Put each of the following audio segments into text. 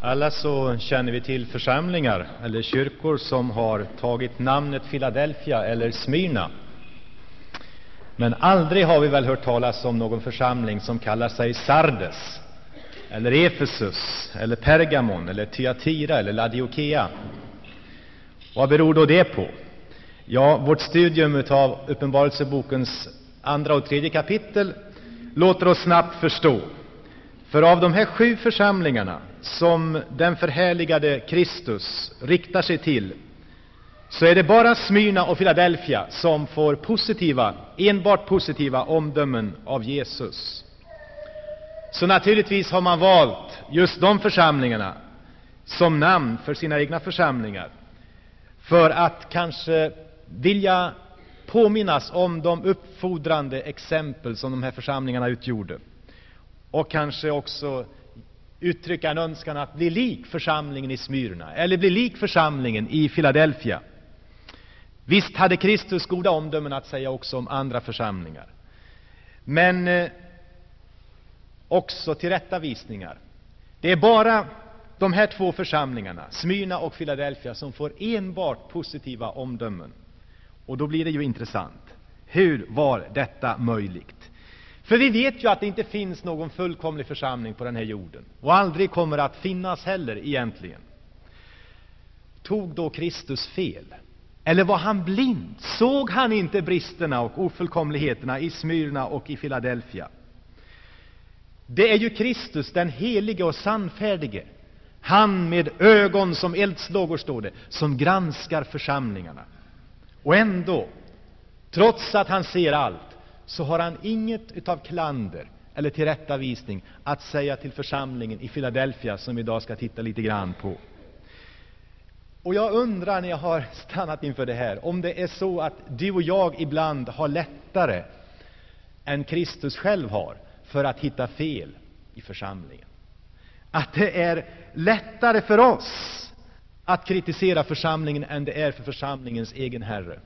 Alla så känner vi till församlingar eller kyrkor som har tagit namnet Philadelphia eller Smyrna. Men aldrig har vi väl hört talas om någon församling som kallar sig Sardes, eller Efesus, eller Pergamon, eller Thyatira eller Laodikea. Vad beror då det på? Ja, vårt studium av Uppenbarelsebokens andra och tredje kapitel låter oss snabbt förstå. För av de här sju församlingarna som den förhärligade Kristus riktar sig till så är det bara Smyrna och Philadelphia som får positiva, enbart positiva omdömen av Jesus. Så naturligtvis har man valt just de församlingarna som namn för sina egna församlingar för att kanske vilja påminnas om de uppfordrande exempel som de här församlingarna utgjorde och kanske också uttrycka en önskan att bli lik församlingen i Smyrna eller bli lik församlingen i Philadelphia. Visst hade Kristus goda omdömen att säga också om andra församlingar, men eh, också tillrättavisningar. Det är bara de här två församlingarna, Smyrna och Philadelphia, som får enbart positiva omdömen. Och då blir det ju intressant. Hur var detta möjligt? För vi vet ju att det inte finns någon fullkomlig församling på den här jorden och aldrig kommer att finnas heller egentligen. Tog då Kristus fel? Eller var han blind? Såg han inte bristerna och ofullkomligheterna i Smyrna och i Filadelfia? Det är ju Kristus, den helige och sannfärdige, han med ögon som eldslågor, står det, som granskar församlingarna. Och ändå, trots att han ser allt, så har han inget utav klander eller tillrättavisning att säga till församlingen i Philadelphia, som vi idag ska titta lite grann på. Och jag undrar när jag har stannat inför det här, om det är så att du och jag ibland har lättare än Kristus själv har för att hitta fel i församlingen. Att det är lättare för oss att kritisera församlingen än det är för församlingens egen Herre.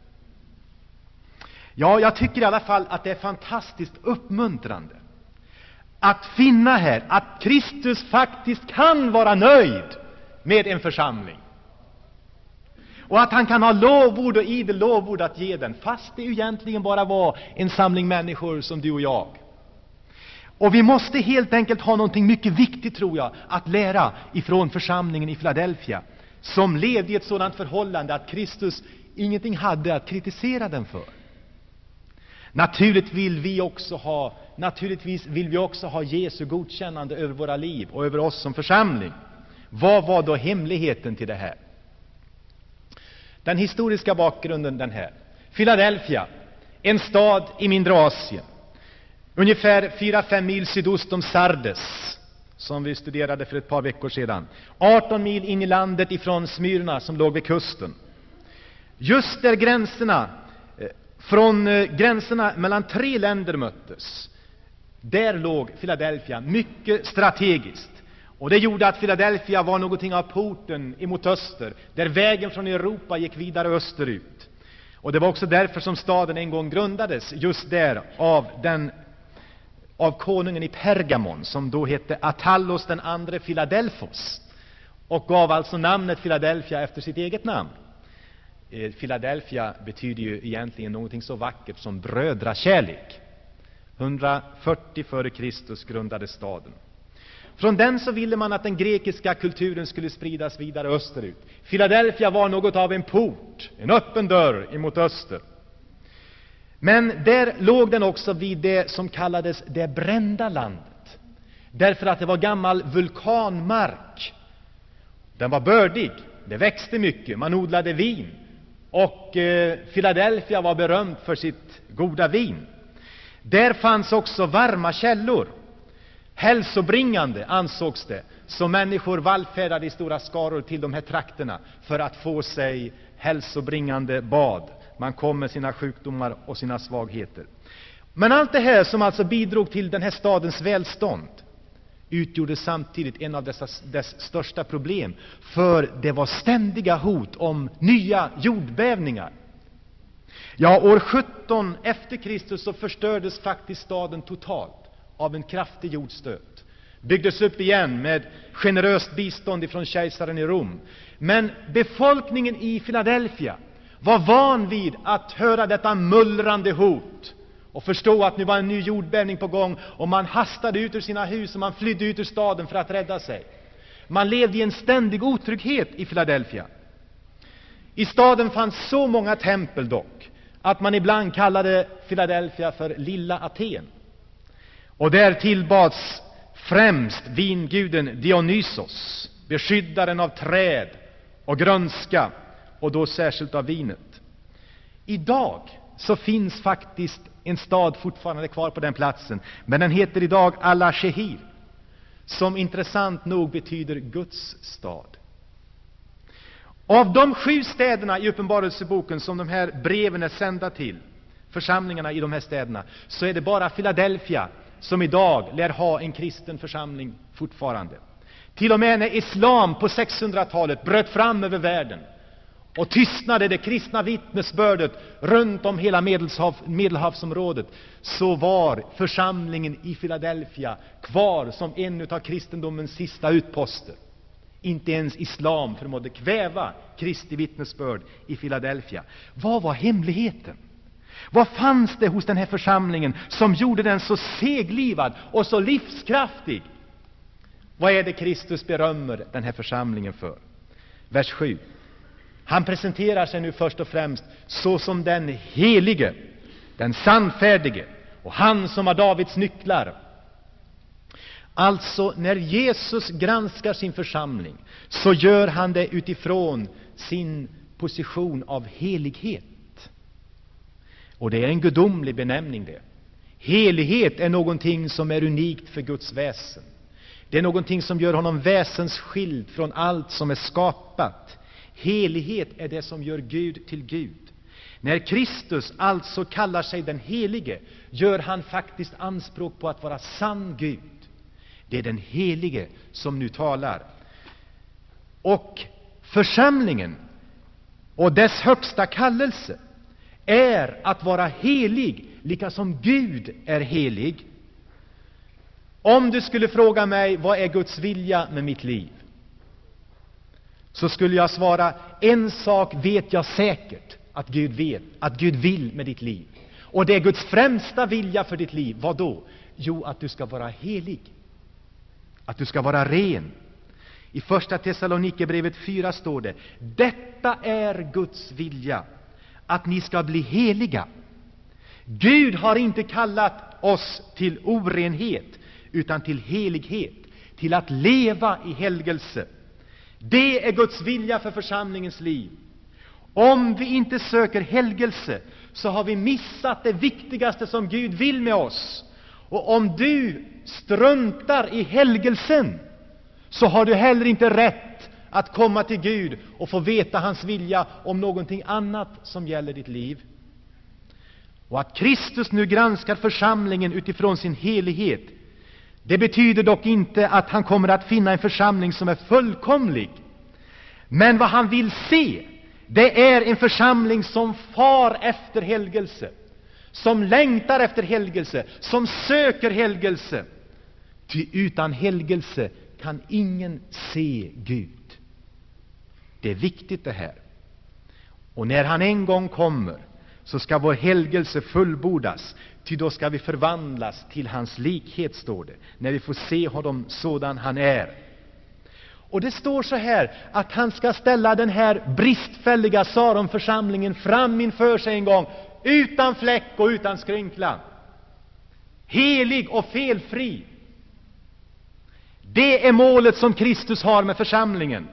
Ja, jag tycker i alla fall att det är fantastiskt uppmuntrande att finna här att Kristus faktiskt kan vara nöjd med en församling. Och att han kan ha lovord och idel lovord att ge den, fast det egentligen bara var en samling människor som du och jag. Och vi måste helt enkelt ha någonting mycket viktigt, tror jag, att lära ifrån församlingen i Philadelphia, som levde i ett sådant förhållande att Kristus ingenting hade att kritisera den för. Naturligtvis vill vi också ha, naturligtvis vill vi också ha Jesu godkännande över våra liv och över oss som församling. Vad var då hemligheten till det här? Den historiska bakgrunden den här. Philadelphia, en stad i mindre Asien, ungefär 4-5 mil sydost om Sardes, som vi studerade för ett par veckor sedan. 18 mil in i landet ifrån Smyrna, som låg vid kusten. Just där gränserna från eh, gränserna mellan tre länder möttes. Där låg Philadelphia mycket strategiskt. Och det gjorde att Philadelphia var någonting av porten emot öster, där vägen från Europa gick vidare österut. Och det var också därför som staden en gång grundades, just där, av, den, av konungen i Pergamon, som då hette Atallos den andre Philadelphos, och gav alltså namnet Philadelphia efter sitt eget namn. Eh, Philadelphia betyder ju egentligen någonting så vackert som brödrakärlek. 140 före Kristus grundades staden. Från den så ville man att den grekiska kulturen skulle spridas vidare österut. Philadelphia var något av en port, en öppen dörr emot öster. Men där låg den också vid det som kallades det brända landet, därför att det var gammal vulkanmark. Den var bördig, det växte mycket, man odlade vin, och eh, Philadelphia var berömt för sitt goda vin. Där fanns också varma källor, hälsobringande ansågs det, så människor vallfärdade i stora skaror till de här trakterna för att få sig hälsobringande bad. Man kom med sina sjukdomar och sina svagheter. Men allt det här som alltså bidrog till den här stadens välstånd utgjorde samtidigt en av dessa, dess största problem, för det var ständiga hot om nya jordbävningar. Ja, år 17 efter Kristus så förstördes faktiskt staden totalt av en kraftig jordstöt. byggdes upp igen med generöst bistånd från kejsaren i Rom. Men befolkningen i Philadelphia var van vid att höra detta mullrande hot och förstå att nu var en ny jordbävning på gång och man hastade ut ur sina hus och man flydde ut ur staden för att rädda sig. Man levde i en ständig otrygghet i Philadelphia. I staden fanns så många tempel dock att man ibland kallade Philadelphia för Lilla Aten. Och där tillbads främst vinguden Dionysos, beskyddaren av träd och grönska, och då särskilt av vinet. Idag så finns faktiskt en stad fortfarande kvar på den platsen, men den heter idag Al-Shehir, som intressant nog betyder Guds stad. Av de sju städerna i Uppenbarelseboken som de här breven är sända till, församlingarna i de här städerna, så är det bara Philadelphia som idag lär ha en kristen församling fortfarande. Till och med när islam på 600-talet bröt fram över världen och tystnade det kristna vittnesbördet runt om hela Medelhav, Medelhavsområdet, så var församlingen i Philadelphia kvar som en av kristendomens sista utposter. Inte ens islam förmådde kväva Kristi vittnesbörd i Philadelphia. Vad var hemligheten? Vad fanns det hos den här församlingen som gjorde den så seglivad och så livskraftig? Vad är det Kristus berömmer den här församlingen för? Vers 7. Han presenterar sig nu först och främst såsom den helige, den sannfärdige och han som har Davids nycklar. Alltså, när Jesus granskar sin församling så gör han det utifrån sin position av helighet. Och det är en gudomlig benämning det. Helighet är någonting som är unikt för Guds väsen. Det är någonting som gör honom väsensskild från allt som är skapat. Helighet är det som gör Gud till Gud. När Kristus alltså kallar sig den Helige gör han faktiskt anspråk på att vara sann Gud. Det är den Helige som nu talar. Och församlingen och dess högsta kallelse är att vara helig, lika som Gud är helig. Om du skulle fråga mig vad är Guds vilja med mitt liv, så skulle jag svara en sak vet jag säkert att Gud vet, att Gud vill med ditt liv. Och det är Guds främsta vilja för ditt liv. Vad då? Jo, att du ska vara helig, att du ska vara ren. I Första Thessalonikerbrevet 4 står det Detta är Guds vilja, att ni ska bli heliga. Gud har inte kallat oss till orenhet, utan till helighet, till att leva i helgelse. Det är Guds vilja för församlingens liv. Om vi inte söker helgelse, så har vi missat det viktigaste som Gud vill med oss. Och om du struntar i helgelsen, så har du heller inte rätt att komma till Gud och få veta hans vilja om någonting annat som gäller ditt liv. Och att Kristus nu granskar församlingen utifrån sin helighet, det betyder dock inte att han kommer att finna en församling som är fullkomlig. Men vad han vill se, det är en församling som far efter helgelse, som längtar efter helgelse, som söker helgelse. Ty utan helgelse kan ingen se Gud. Det är viktigt det här. Och när han en gång kommer, så ska vår helgelse fullbordas, ty då ska vi förvandlas till hans likhet, står det, när vi får se honom sådan han är. Och det står så här, att han ska ställa den här bristfälliga Saronförsamlingen fram inför sig en gång, utan fläck och utan skrynkla. Helig och felfri. Det är målet som Kristus har med församlingen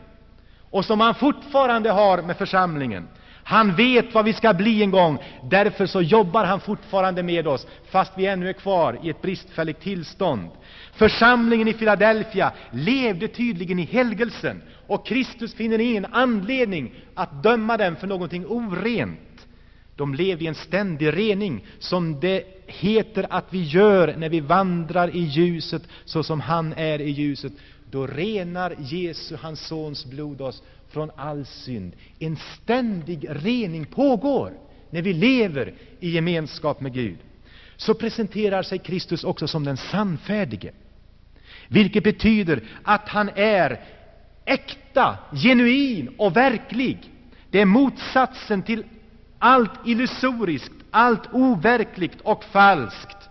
och som han fortfarande har med församlingen. Han vet vad vi ska bli en gång, därför så jobbar han fortfarande med oss, fast vi ännu är kvar i ett bristfälligt tillstånd. Församlingen i Filadelfia levde tydligen i helgelsen, och Kristus finner ingen anledning att döma dem för någonting orent. De levde i en ständig rening, som det heter att vi gör när vi vandrar i ljuset, så som han är i ljuset. Då renar Jesu, hans sons blod, oss från all synd. En ständig rening pågår när vi lever i gemenskap med Gud. Så presenterar sig Kristus också som den sannfärdige. vilket betyder att han är äkta, genuin och verklig. Det är motsatsen till allt illusoriskt, allt overkligt och falskt.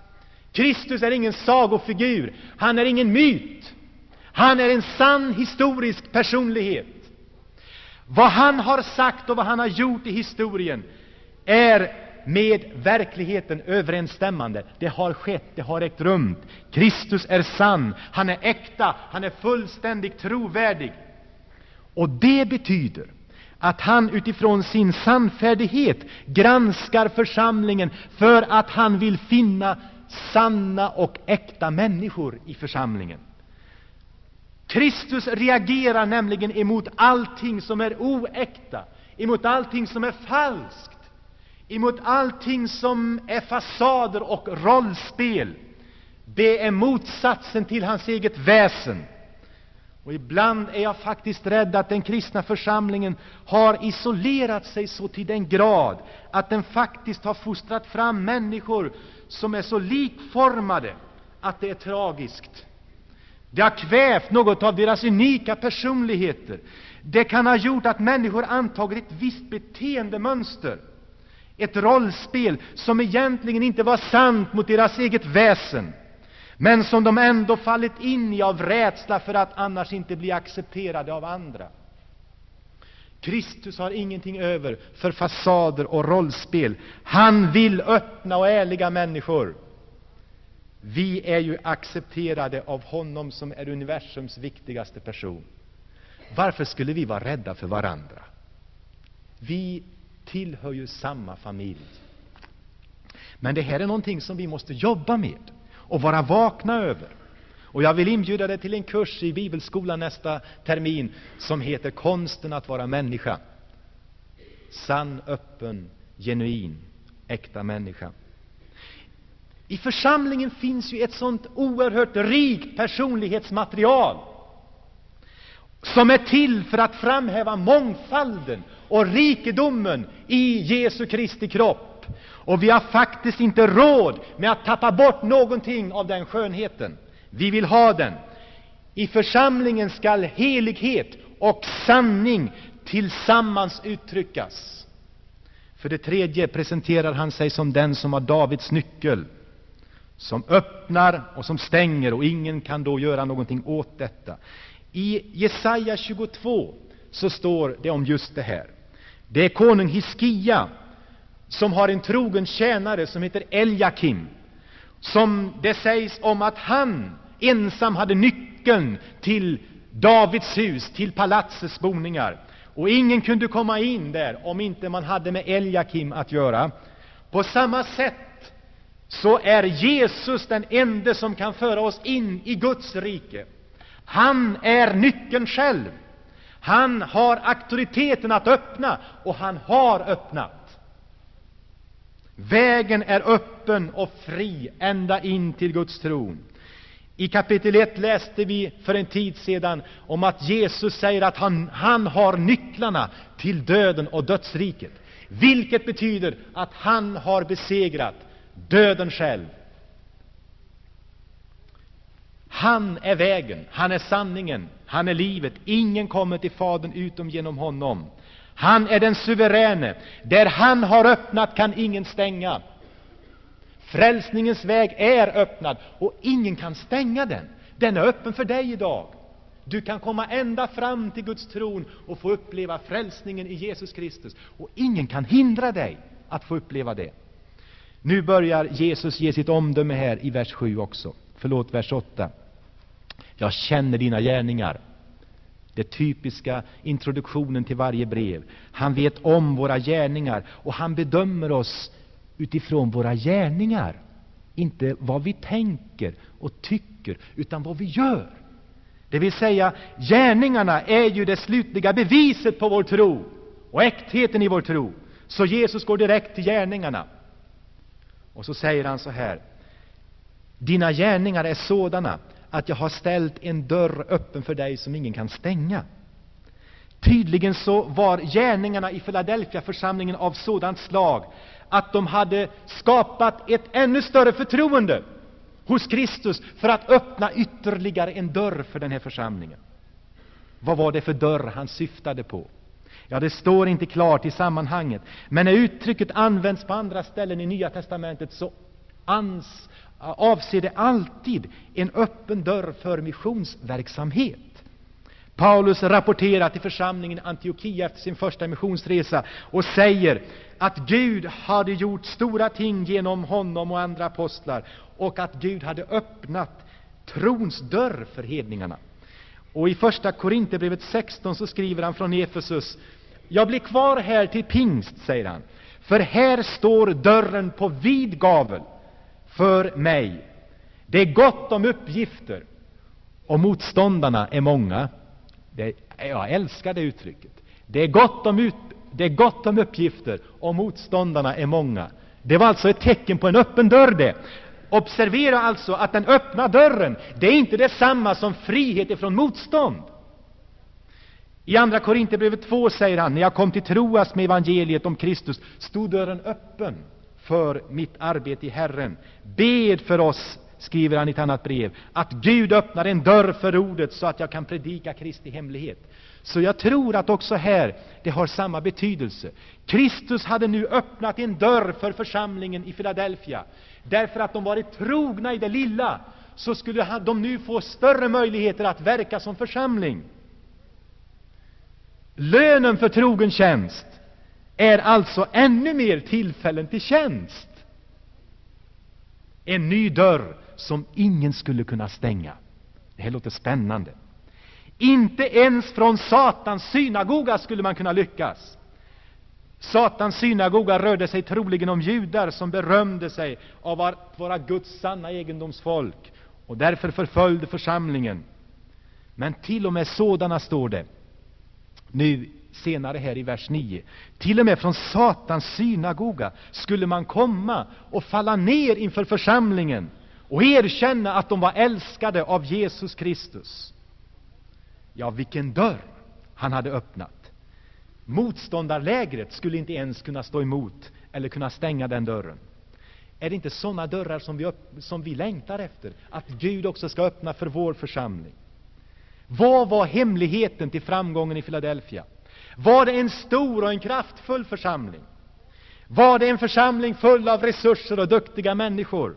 Kristus är ingen sagofigur, han är ingen myt. Han är en sann historisk personlighet. Vad han har sagt och vad han har gjort i historien är med verkligheten överensstämmande. Det har skett, det har ägt rum. Kristus är sann, han är äkta, han är fullständigt trovärdig. Och det betyder att han utifrån sin sannfärdighet granskar församlingen för att han vill finna sanna och äkta människor i församlingen. Kristus reagerar nämligen emot allting som är oäkta, emot allting som är falskt, emot allting som är fasader och rollspel. Det är motsatsen till hans eget väsen. Och ibland är jag faktiskt rädd att den kristna församlingen har isolerat sig så till den grad att den faktiskt har fostrat fram människor som är så likformade att det är tragiskt. Det har kvävt något av deras unika personligheter. Det kan ha gjort att människor antagit ett visst beteendemönster, ett rollspel som egentligen inte var sant mot deras eget väsen, men som de ändå fallit in i av rädsla för att annars inte bli accepterade av andra. Kristus har ingenting över för fasader och rollspel. Han vill öppna och ärliga människor. Vi är ju accepterade av honom som är universums viktigaste person. Varför skulle vi vara rädda för varandra? Vi tillhör ju samma familj. Men det här är någonting som vi måste jobba med och vara vakna över. Och jag vill inbjuda dig till en kurs i Bibelskolan nästa termin som heter Konsten att vara människa. Sann, öppen, genuin, äkta människa. I församlingen finns ju ett sånt oerhört rikt personlighetsmaterial som är till för att framhäva mångfalden och rikedomen i Jesu Kristi kropp. Och vi har faktiskt inte råd med att tappa bort någonting av den skönheten. Vi vill ha den. I församlingen skall helighet och sanning tillsammans uttryckas. För det tredje presenterar han sig som den som har Davids nyckel som öppnar och som stänger, och ingen kan då göra någonting åt detta. I Jesaja 22 så står det om just det här. Det är konung Hiskia som har en trogen tjänare som heter Eljakim, som det sägs om att han ensam hade nyckeln till Davids hus, till palatsets boningar. Och ingen kunde komma in där om inte man hade med Eljakim att göra. På samma sätt så är Jesus den ende som kan föra oss in i Guds rike. Han är nyckeln själv. Han har auktoriteten att öppna, och han har öppnat. Vägen är öppen och fri ända in till Guds tron. I kapitel 1 läste vi för en tid sedan om att Jesus säger att han, han har nycklarna till döden och dödsriket, vilket betyder att han har besegrat döden själv. Han är vägen, han är sanningen, han är livet. Ingen kommer till Fadern utom genom honom. Han är den suveräne. Där han har öppnat kan ingen stänga. Frälsningens väg är öppnad, och ingen kan stänga den. Den är öppen för dig idag. Du kan komma ända fram till Guds tron och få uppleva frälsningen i Jesus Kristus, och ingen kan hindra dig att få uppleva det. Nu börjar Jesus ge sitt omdöme här i vers 7 också. Förlåt, vers 8. Jag känner dina gärningar. Det typiska introduktionen till varje brev. Han vet om våra gärningar och han bedömer oss utifrån våra gärningar. Inte vad vi tänker och tycker, utan vad vi gör. Det vill säga, gärningarna är ju det slutliga beviset på vår tro och äktheten i vår tro. Så Jesus går direkt till gärningarna. Och så säger han så här. Dina gärningar är sådana att jag har ställt en dörr öppen för dig som ingen kan stänga. Tydligen så var gärningarna i Philadelphia-församlingen av sådant slag att de hade skapat ett ännu större förtroende hos Kristus för att öppna ytterligare en dörr för den här församlingen. Vad var det för dörr han syftade på? Ja, det står inte klart i sammanhanget, men när uttrycket används på andra ställen i Nya testamentet så ans, avser det alltid en öppen dörr för missionsverksamhet. Paulus rapporterar till församlingen i Antiochia efter sin första missionsresa och säger att Gud hade gjort stora ting genom honom och andra apostlar och att Gud hade öppnat trons dörr för hedningarna. Och i första Korinthierbrevet 16 så skriver han från Efesus jag blir kvar här till pingst, säger han, för här står dörren på vid gavel för mig. Det är gott om uppgifter och motståndarna är många. Det, jag älskar det uttrycket. Det är, gott om ut, det är gott om uppgifter och motståndarna är många. Det var alltså ett tecken på en öppen dörr det. Observera alltså att den öppna dörren, det är inte detsamma som frihet ifrån motstånd. I Andra Korinthierbrevet 2 säger han, när jag kom till Troas med evangeliet om Kristus, stod dörren öppen för mitt arbete i Herren. Bed för oss, skriver han i ett annat brev, att Gud öppnar en dörr för ordet så att jag kan predika Kristi hemlighet. Så jag tror att också här det har samma betydelse. Kristus hade nu öppnat en dörr för församlingen i Filadelfia. Därför att de varit trogna i det lilla, så skulle de nu få större möjligheter att verka som församling. Lönen för trogen tjänst är alltså ännu mer tillfällen till tjänst. En ny dörr som ingen skulle kunna stänga. Det här låter spännande. Inte ens från Satans synagoga skulle man kunna lyckas. Satans synagoga rörde sig troligen om judar som berömde sig av att vara Guds sanna egendomsfolk och därför förföljde församlingen. Men till och med sådana står det nu senare här i vers 9. Till och med från Satans synagoga skulle man komma och falla ner inför församlingen och erkänna att de var älskade av Jesus Kristus. Ja, vilken dörr han hade öppnat! Motståndarlägret skulle inte ens kunna stå emot eller kunna stänga den dörren. Är det inte sådana dörrar som vi, som vi längtar efter? Att Gud också ska öppna för vår församling. Vad var hemligheten till framgången i Filadelfia? Var det en stor och en kraftfull församling? Var det en församling full av resurser och duktiga människor?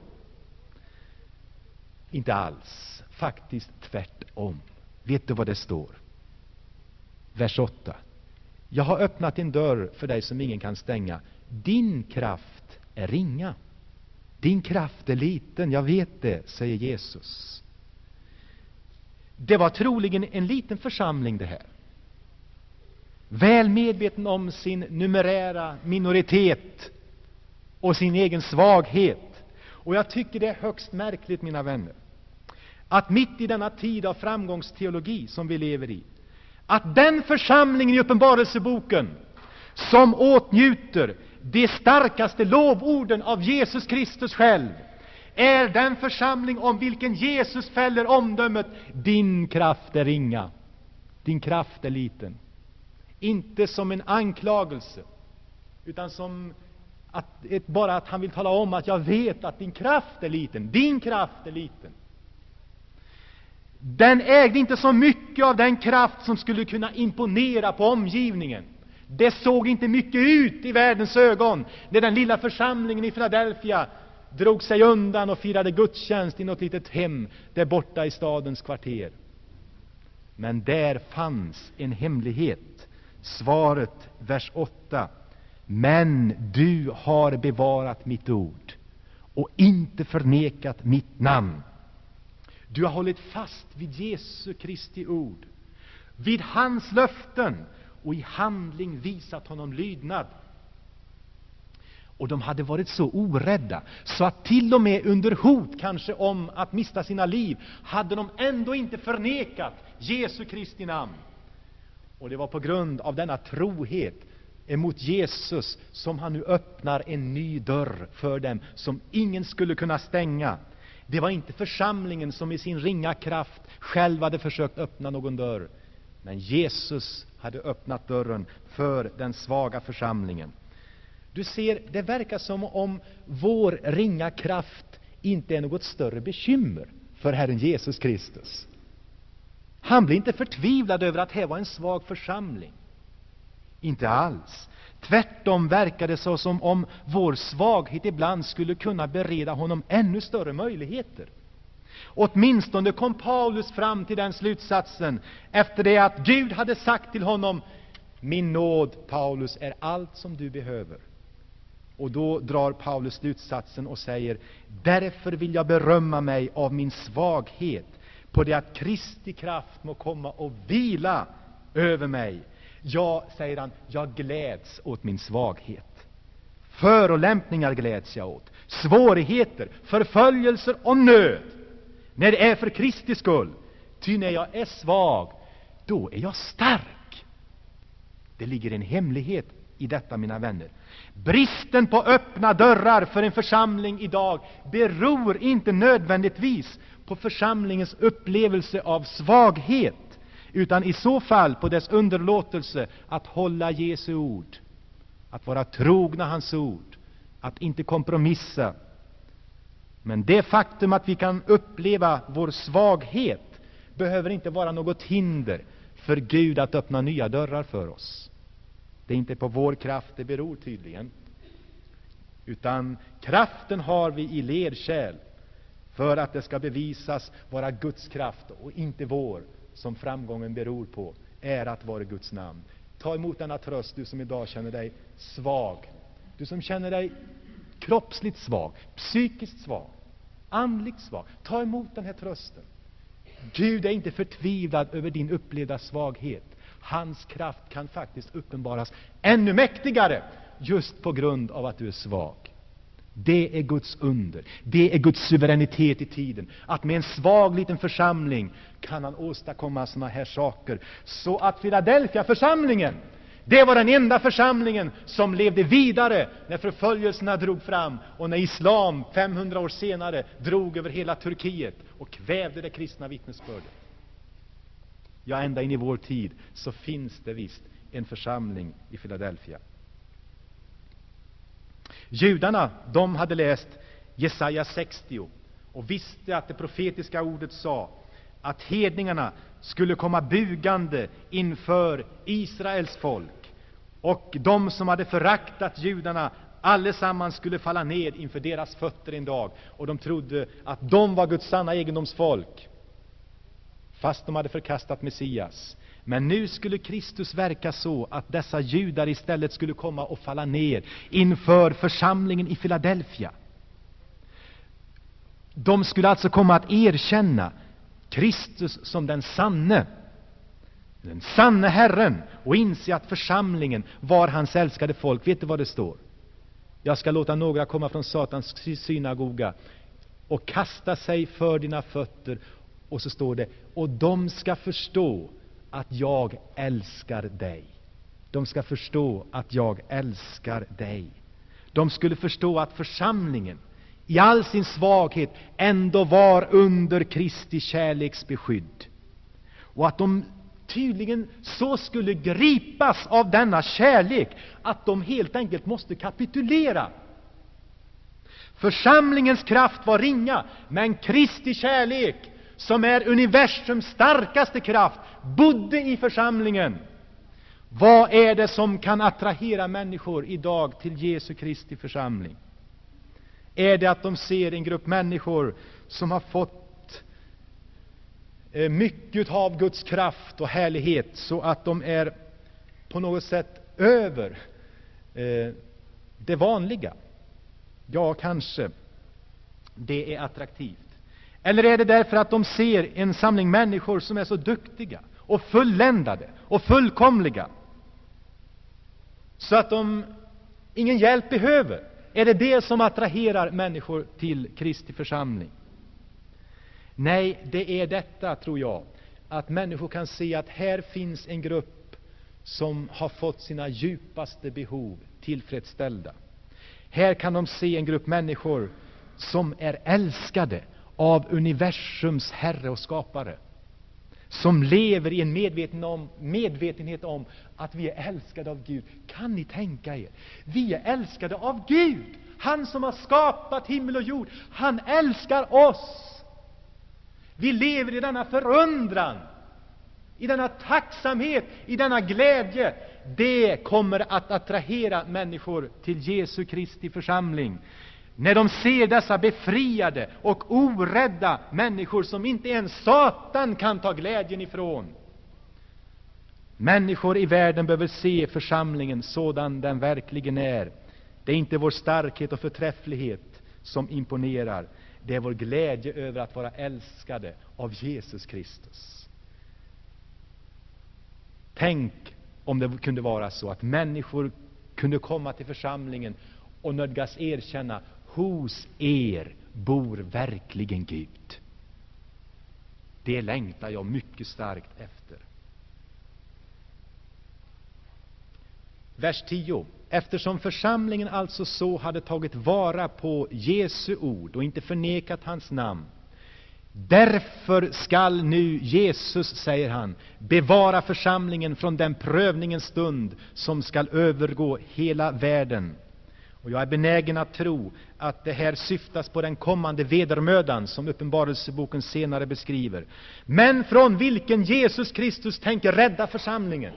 Inte alls. Faktiskt tvärtom. Vet du vad det står? Vers 8. Jag har öppnat en dörr för dig som ingen kan stänga. Din kraft är ringa. Din kraft är liten, jag vet det, säger Jesus. Det var troligen en liten församling det här. Väl medveten om sin numerära minoritet och sin egen svaghet. Och jag tycker det är högst märkligt, mina vänner, att mitt i denna tid av framgångsteologi som vi lever i, att den församling i Uppenbarelseboken som åtnjuter de starkaste lovorden av Jesus Kristus själv är den församling om vilken Jesus fäller omdömet Din kraft är ringa, din kraft är liten. Inte som en anklagelse, utan som att, bara att han vill tala om att jag vet att din kraft är liten. Din kraft är liten. Den ägde inte så mycket av den kraft som skulle kunna imponera på omgivningen. Det såg inte mycket ut i världens ögon när den lilla församlingen i Philadelphia drog sig undan och firade gudstjänst i något litet hem där borta i stadens kvarter. Men där fanns en hemlighet. Svaret, vers 8. Men du har bevarat mitt ord och inte förnekat mitt namn. Du har hållit fast vid Jesu Kristi ord, vid hans löften och i handling visat honom lydnad. Och de hade varit så orädda, så att till och med under hot kanske om att mista sina liv, hade de ändå inte förnekat Jesu Kristi namn. Och det var på grund av denna trohet emot Jesus som han nu öppnar en ny dörr för dem, som ingen skulle kunna stänga. Det var inte församlingen som i sin ringa kraft själv hade försökt öppna någon dörr, men Jesus hade öppnat dörren för den svaga församlingen. Du ser, det verkar som om vår ringa kraft inte är något större bekymmer för Herren Jesus Kristus. Han blir inte förtvivlad över att här var en svag församling. Inte alls. Tvärtom verkar det så som om vår svaghet ibland skulle kunna bereda honom ännu större möjligheter. Åtminstone kom Paulus fram till den slutsatsen efter det att Gud hade sagt till honom Min nåd, Paulus, är allt som du behöver. Och då drar Paulus slutsatsen och säger Därför vill jag berömma mig av min svaghet på det att Kristi kraft må komma och vila över mig. Ja, säger han, jag gläds åt min svaghet. Förolämpningar gläds jag åt, svårigheter, förföljelser och nöd, när det är för Kristi skull. Ty när jag är svag, då är jag stark. Det ligger en hemlighet i detta, mina vänner. Bristen på öppna dörrar för en församling idag beror inte nödvändigtvis på församlingens upplevelse av svaghet, utan i så fall på dess underlåtelse att hålla Jesu ord, att vara trogna hans ord, att inte kompromissa. Men det faktum att vi kan uppleva vår svaghet behöver inte vara något hinder för Gud att öppna nya dörrar för oss. Det är inte på vår kraft det beror tydligen, utan kraften har vi i lerkärl för att det ska bevisas vara Guds kraft och inte vår som framgången beror på. Ärat vare Guds namn. Ta emot denna tröst, du som idag känner dig svag. Du som känner dig kroppsligt svag, psykiskt svag, andligt svag. Ta emot den här trösten. Gud är inte förtvivlad över din upplevda svaghet. Hans kraft kan faktiskt uppenbaras ännu mäktigare just på grund av att du är svag. Det är Guds under. Det är Guds suveränitet i tiden. Att med en svag liten församling kan han åstadkomma sådana här saker. Så att Philadelphia-församlingen, det var den enda församlingen som levde vidare när förföljelserna drog fram och när islam 500 år senare drog över hela Turkiet och kvävde det kristna vittnesbördet. Ja, ända in i vår tid så finns det visst en församling i Philadelphia. Judarna, de hade läst Jesaja 60 och visste att det profetiska ordet sa att hedningarna skulle komma bugande inför Israels folk och de som hade föraktat judarna allesammans skulle falla ned inför deras fötter en dag och de trodde att de var Guds sanna egendomsfolk fast de hade förkastat Messias. Men nu skulle Kristus verka så att dessa judar istället skulle komma och falla ner inför församlingen i Filadelfia. De skulle alltså komma att erkänna Kristus som den sanne, den sanne Herren och inse att församlingen var hans älskade folk. Vet du vad det står? Jag ska låta några komma från Satans synagoga och kasta sig för dina fötter. Och så står det, och de ska förstå att jag älskar dig. De ska förstå att jag älskar dig. De skulle förstå att församlingen i all sin svaghet ändå var under Kristi kärleks beskydd. Och att de tydligen så skulle gripas av denna kärlek att de helt enkelt måste kapitulera. Församlingens kraft var ringa, men Kristi kärlek som är universums starkaste kraft, bodde i församlingen. Vad är det som kan attrahera människor idag till Jesu Kristi församling? Är det att de ser en grupp människor som har fått eh, mycket av Guds kraft och härlighet, så att de är på något sätt över eh, det vanliga? Ja, kanske. Det är attraktivt. Eller är det därför att de ser en samling människor som är så duktiga och fulländade och fullkomliga så att de ingen hjälp behöver? Är det det som attraherar människor till Kristi församling? Nej, det är detta, tror jag, att människor kan se att här finns en grupp som har fått sina djupaste behov tillfredsställda. Här kan de se en grupp människor som är älskade av universums Herre och skapare, som lever i en medveten om, medvetenhet om att vi är älskade av Gud. Kan ni tänka er? Vi är älskade av Gud! han som har skapat himmel och jord, han älskar oss. Vi lever i denna förundran, i denna tacksamhet, i denna glädje. Det kommer att attrahera människor till Jesu Kristi församling. När de ser dessa befriade och orädda människor som inte ens Satan kan ta glädjen ifrån. Människor i världen behöver se församlingen sådan den verkligen är. Det är inte vår starkhet och förträfflighet som imponerar. Det är vår glädje över att vara älskade av Jesus Kristus. Tänk om det kunde vara så att människor kunde komma till församlingen och nödgas erkänna hos er bor verkligen Gud. Det längtar jag mycket starkt efter. Vers 10. Eftersom församlingen alltså så hade tagit vara på Jesu ord och inte förnekat hans namn, därför skall nu Jesus, säger han, bevara församlingen från den prövningens stund som skall övergå hela världen. Och jag är benägen att tro att det här syftas på den kommande vedermödan som Uppenbarelseboken senare beskriver, men från vilken Jesus Kristus tänker rädda församlingen.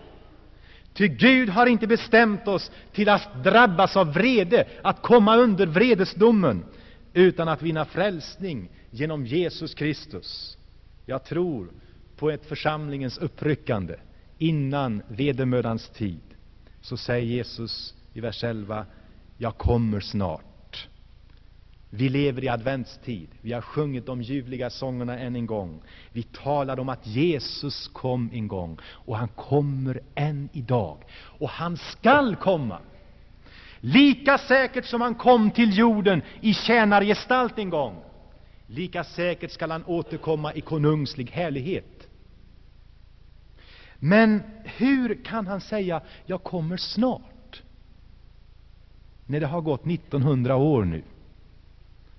Ty Gud har inte bestämt oss till att drabbas av vrede, att komma under vredesdomen, utan att vinna frälsning genom Jesus Kristus. Jag tror på ett församlingens uppryckande innan vedermödans tid. Så säger Jesus i vers 11, jag kommer snart. Vi lever i adventstid. Vi har sjungit de ljuvliga sångerna än en gång. Vi talar om att Jesus kom en gång, och han kommer än idag. Och han skall komma. Lika säkert som han kom till jorden i tjänargestalt en gång, lika säkert skall han återkomma i konungslig härlighet. Men hur kan han säga ”jag kommer snart”, när det har gått 1900 år nu?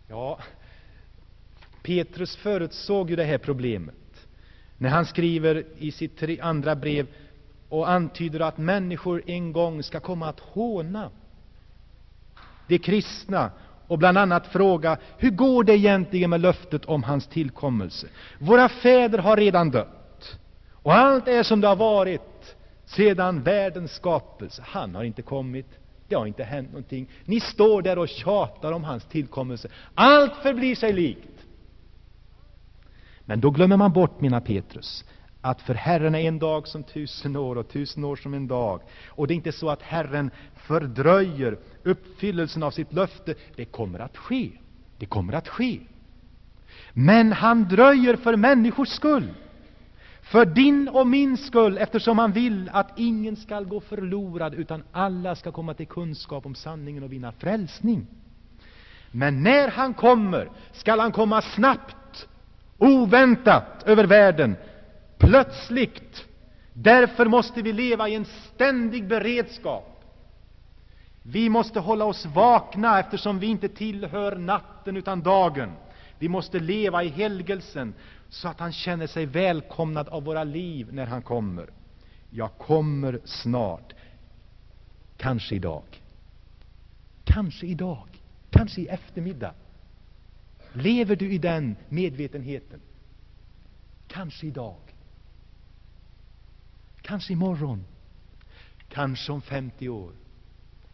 Ja, Petrus förutsåg ju det här problemet när han skriver i sitt andra brev och antyder att människor en gång ska komma att håna de kristna och bland annat fråga hur går det egentligen med löftet om hans tillkommelse? Våra fäder har redan dött och allt är som det har varit sedan världens skapelse. Han har inte kommit. Det har inte hänt någonting. Ni står där och tjatar om hans tillkommelse. Allt förblir sig likt. Men då glömmer man bort, mina Petrus, att för Herren är en dag som tusen år och tusen år som en dag. Och det är inte så att Herren fördröjer uppfyllelsen av sitt löfte. Det kommer att ske. Det kommer att ske. Men han dröjer för människors skull. För din och min skull, eftersom han vill att ingen skall gå förlorad, utan alla skall komma till kunskap om sanningen och vinna frälsning. Men när han kommer, skall han komma snabbt, oväntat över världen, plötsligt. Därför måste vi leva i en ständig beredskap. Vi måste hålla oss vakna, eftersom vi inte tillhör natten utan dagen. Vi måste leva i helgelsen, så att han känner sig välkomnad av våra liv när han kommer. Jag kommer snart. Kanske idag. Kanske idag. Kanske i eftermiddag. Lever du i den medvetenheten? Kanske idag. Kanske imorgon. Kanske om 50 år.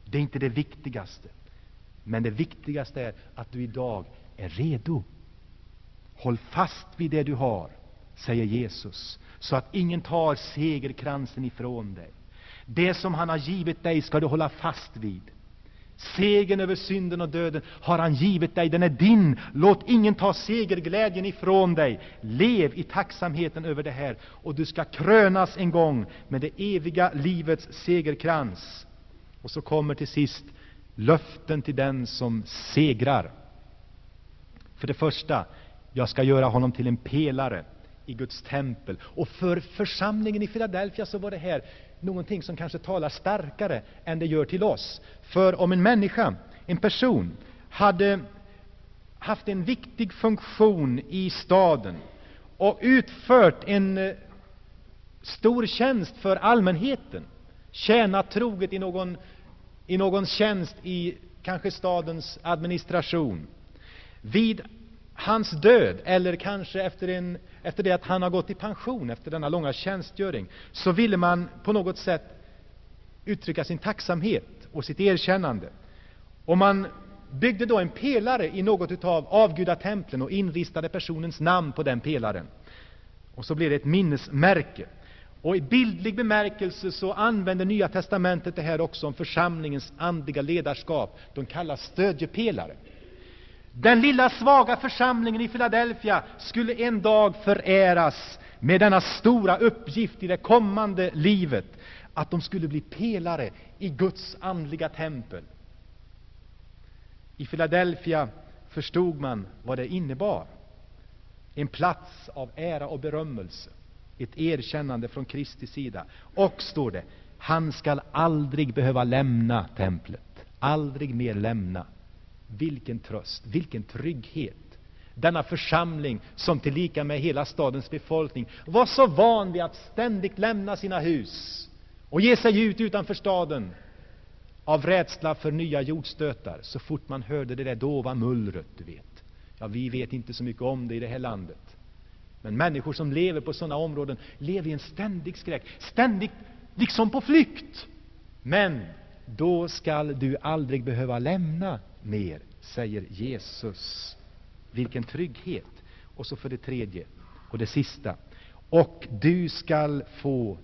Det är inte det viktigaste. Men det viktigaste är att du idag är redo. Håll fast vid det du har, säger Jesus, så att ingen tar segerkransen ifrån dig. Det som han har givit dig ska du hålla fast vid. Segern över synden och döden har han givit dig, den är din. Låt ingen ta segerglädjen ifrån dig. Lev i tacksamheten över det här, och du ska krönas en gång med det eviga livets segerkrans. Och så kommer till sist löften till den som segrar. För det första, jag ska göra honom till en pelare i Guds tempel. Och för församlingen i Filadelfia så var det här någonting som kanske talar starkare än det gör till oss. För om en människa, en person, hade haft en viktig funktion i staden och utfört en eh, stor tjänst för allmänheten, tjänat troget i någon, i någon tjänst i kanske stadens administration. Vid hans död, eller kanske efter, en, efter det att han har gått i pension efter denna långa tjänstgöring, så ville man på något sätt uttrycka sin tacksamhet och sitt erkännande. Och man byggde då en pelare i något av avgudatemplen och inristade personens namn på den pelaren. Och så blev det ett minnesmärke. Och i bildlig bemärkelse så använder Nya testamentet det här också om församlingens andliga ledarskap. De kallas stödjepelare. Den lilla svaga församlingen i Filadelfia skulle en dag föräras med denna stora uppgift i det kommande livet, att de skulle bli pelare i Guds andliga tempel. I Filadelfia förstod man vad det innebar. En plats av ära och berömmelse, ett erkännande från Kristi sida. Och, står det, han skall aldrig behöva lämna templet, aldrig mer lämna. Vilken tröst, vilken trygghet! Denna församling, som tillika med hela stadens befolkning var så van vid att ständigt lämna sina hus och ge sig ut utanför staden av rädsla för nya jordstötar, så fort man hörde det där dova mullret, du vet. Ja, vi vet inte så mycket om det i det här landet. Men människor som lever på sådana områden lever i en ständig skräck, ständigt liksom på flykt. Men då skall du aldrig behöva lämna mer, säger Jesus. Vilken trygghet! Och så för det tredje, och det sista. Och du skall få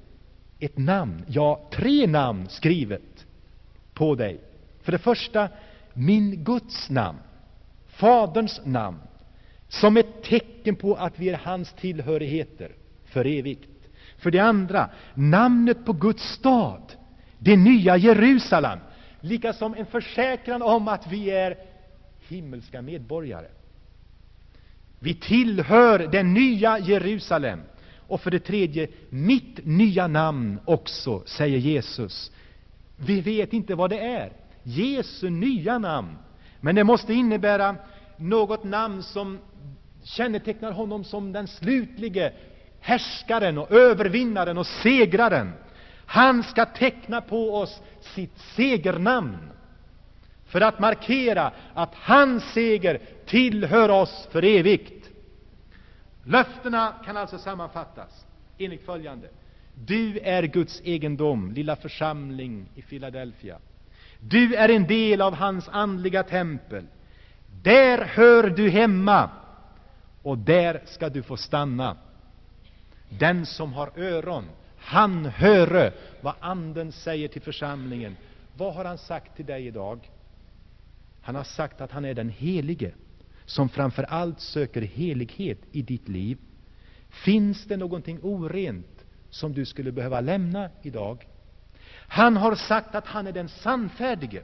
ett namn, ja, tre namn skrivet på dig. För det första, min Guds namn, Faderns namn, som ett tecken på att vi är hans tillhörigheter för evigt. För det andra, namnet på Guds stad, det nya Jerusalem, lika som en försäkran om att vi är himmelska medborgare. Vi tillhör det nya Jerusalem. Och för det tredje, mitt nya namn också, säger Jesus. Vi vet inte vad det är. Jesu nya namn. Men det måste innebära något namn som kännetecknar honom som den slutlige härskaren och övervinnaren och segraren. Han ska teckna på oss sitt segernamn för att markera att hans seger tillhör oss för evigt. Löftena kan alltså sammanfattas enligt följande. Du är Guds egendom, lilla församling i Filadelfia. Du är en del av hans andliga tempel. Där hör du hemma, och där ska du få stanna. Den som har öron, han höre vad Anden säger till församlingen. Vad har han sagt till dig idag? Han har sagt att han är den Helige, som framför allt söker helighet i ditt liv. Finns det någonting orent som du skulle behöva lämna idag? Han har sagt att han är den sannfärdige,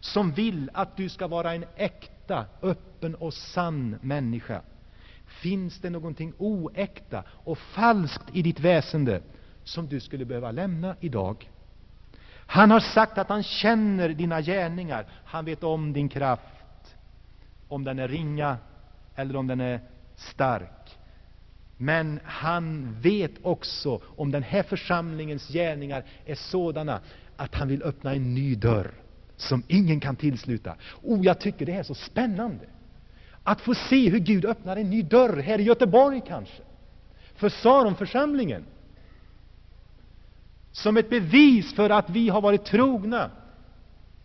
som vill att du ska vara en äkta, öppen och sann människa. Finns det någonting oäkta och falskt i ditt väsende som du skulle behöva lämna idag? Han har sagt att han känner dina gärningar. Han vet om din kraft, om den är ringa eller om den är stark. Men han vet också om den här församlingens gärningar är sådana att han vill öppna en ny dörr som ingen kan tillsluta. Och jag tycker det är så spännande att få se hur Gud öppnar en ny dörr här i Göteborg kanske, för Saronförsamlingen. Som ett bevis för att vi har varit trogna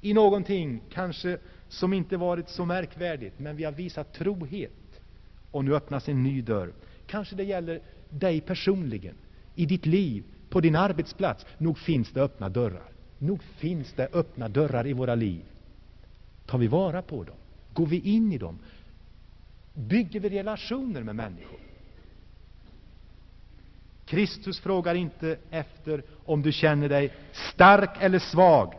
i någonting, kanske som inte varit så märkvärdigt, men vi har visat trohet. Och nu öppnas en ny dörr. Kanske det gäller dig personligen, i ditt liv, på din arbetsplats. Nog finns det öppna dörrar. Nog finns det öppna dörrar i våra liv. Tar vi vara på dem? Går vi in i dem? Bygger vi relationer med människor? Kristus frågar inte efter om du känner dig stark eller svag.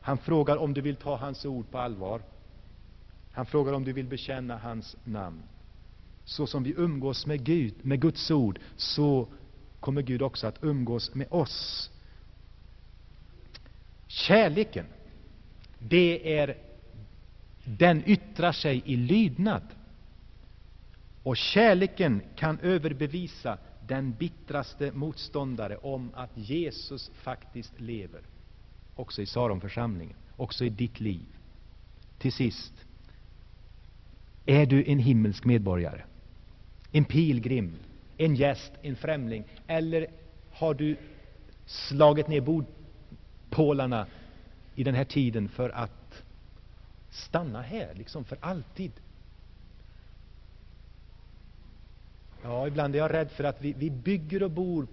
Han frågar om du vill ta hans ord på allvar. Han frågar om du vill bekänna hans namn. Så som vi umgås med Gud, med Guds ord, så kommer Gud också att umgås med oss. Kärleken, det är, den yttrar sig i lydnad. Och kärleken kan överbevisa den bittraste motståndare om att Jesus faktiskt lever, också i Saronförsamlingen, också i ditt liv. till sist. Är du en himmelsk medborgare? En pilgrim? En gäst? En främling? Eller har du slagit ner bordpålarna i den här tiden för att stanna här, liksom för alltid? Ja, ibland är jag rädd för att vi, vi bygger och bor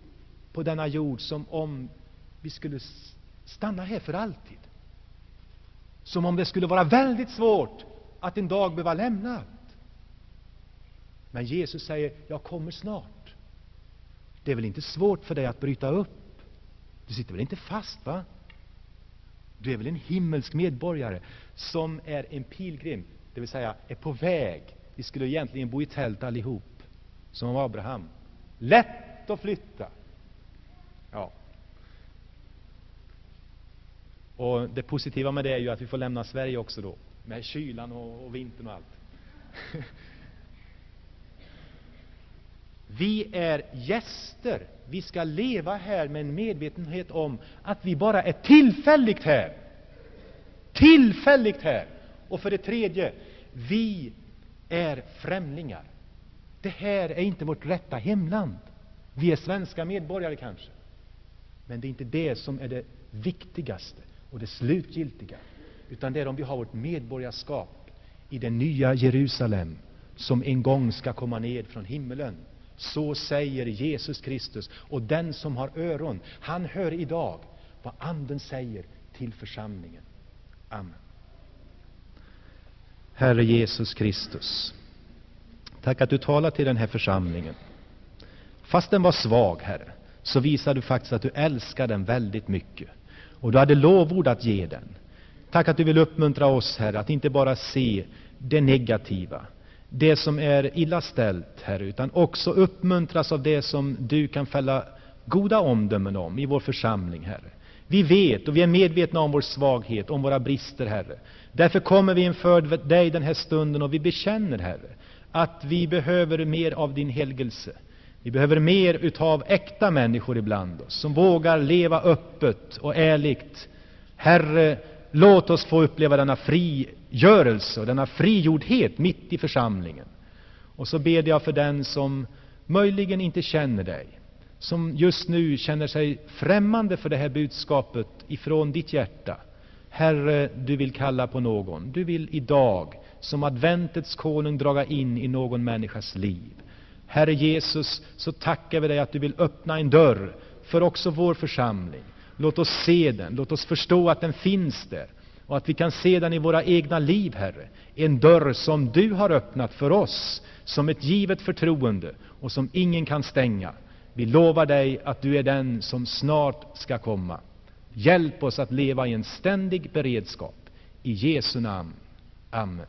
på denna jord som om vi skulle stanna här för alltid. Som om det skulle vara väldigt svårt att en dag behöva lämna allt. Men Jesus säger, jag kommer snart. Det är väl inte svårt för dig att bryta upp? Du sitter väl inte fast, va? Du är väl en himmelsk medborgare som är en pilgrim, det vill säga är på väg. Vi skulle egentligen bo i tält allihop, som Abraham. Lätt att flytta. Ja. Och Det positiva med det är ju att vi får lämna Sverige också då, med kylan och, och vintern och allt. Vi är gäster. Vi ska leva här med en medvetenhet om att vi bara är tillfälligt här. Tillfälligt här. Och för det tredje, vi är främlingar. Det här är inte vårt rätta hemland. Vi är svenska medborgare kanske. Men det är inte det som är det viktigaste och det slutgiltiga, utan det är om vi har vårt medborgarskap i det nya Jerusalem som en gång ska komma ned från himmelen. Så säger Jesus Kristus. Och den som har öron, han hör idag vad Anden säger till församlingen. Amen. Herre Jesus Kristus, tack att du talar till den här församlingen. Fast den var svag, Herre, så visar du faktiskt att du älskar den väldigt mycket. Och du hade lovord att ge den. Tack att du vill uppmuntra oss, Herre, att inte bara se det negativa, det som är illa ställt, Herre, utan också uppmuntras av det som du kan fälla goda omdömen om i vår församling, Herre. Vi vet och vi är medvetna om vår svaghet, om våra brister, Herre. Därför kommer vi inför dig den här stunden och vi bekänner, Herre, att vi behöver mer av din helgelse. Vi behöver mer utav äkta människor ibland oss, som vågar leva öppet och ärligt. Herre, låt oss få uppleva denna frigörelse och denna frigjordhet mitt i församlingen. Och så ber jag för den som möjligen inte känner dig, som just nu känner sig främmande för det här budskapet ifrån ditt hjärta. Herre, du vill kalla på någon. Du vill idag, som adventets konung, draga in i någon människas liv. Herre Jesus, så tackar vi dig att du vill öppna en dörr för också vår församling. Låt oss se den, låt oss förstå att den finns där och att vi kan se den i våra egna liv, Herre. En dörr som du har öppnat för oss som ett givet förtroende och som ingen kan stänga. Vi lovar dig att du är den som snart ska komma. Hjälp oss att leva i en ständig beredskap. I Jesu namn. Amen.